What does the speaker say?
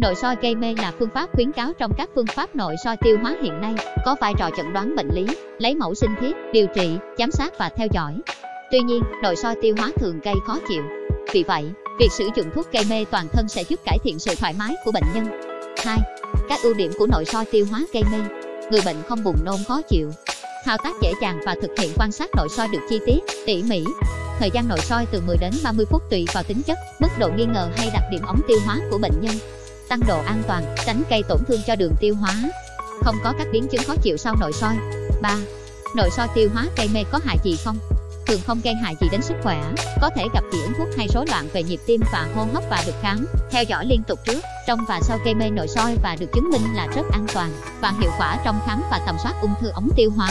Nội soi gây mê là phương pháp khuyến cáo trong các phương pháp nội soi tiêu hóa hiện nay, có vai trò chẩn đoán bệnh lý, lấy mẫu sinh thiết, điều trị, giám sát và theo dõi. Tuy nhiên, nội soi tiêu hóa thường gây khó chịu. Vì vậy, việc sử dụng thuốc gây mê toàn thân sẽ giúp cải thiện sự thoải mái của bệnh nhân. 2. Các ưu điểm của nội soi tiêu hóa gây mê. Người bệnh không buồn nôn khó chịu. Thao tác dễ dàng và thực hiện quan sát nội soi được chi tiết, tỉ mỉ. Thời gian nội soi từ 10 đến 30 phút tùy vào tính chất, mức độ nghi ngờ hay đặc điểm ống tiêu hóa của bệnh nhân. Tăng độ an toàn, tránh gây tổn thương cho đường tiêu hóa. Không có các biến chứng khó chịu sau nội soi. 3. Nội soi tiêu hóa gây mê có hại gì không? thường không gây hại gì đến sức khỏe, có thể gặp dị ứng thuốc hay rối loạn về nhịp tim và hô hấp và được khám, theo dõi liên tục trước, trong và sau gây mê nội soi và được chứng minh là rất an toàn và hiệu quả trong khám và tầm soát ung thư ống tiêu hóa.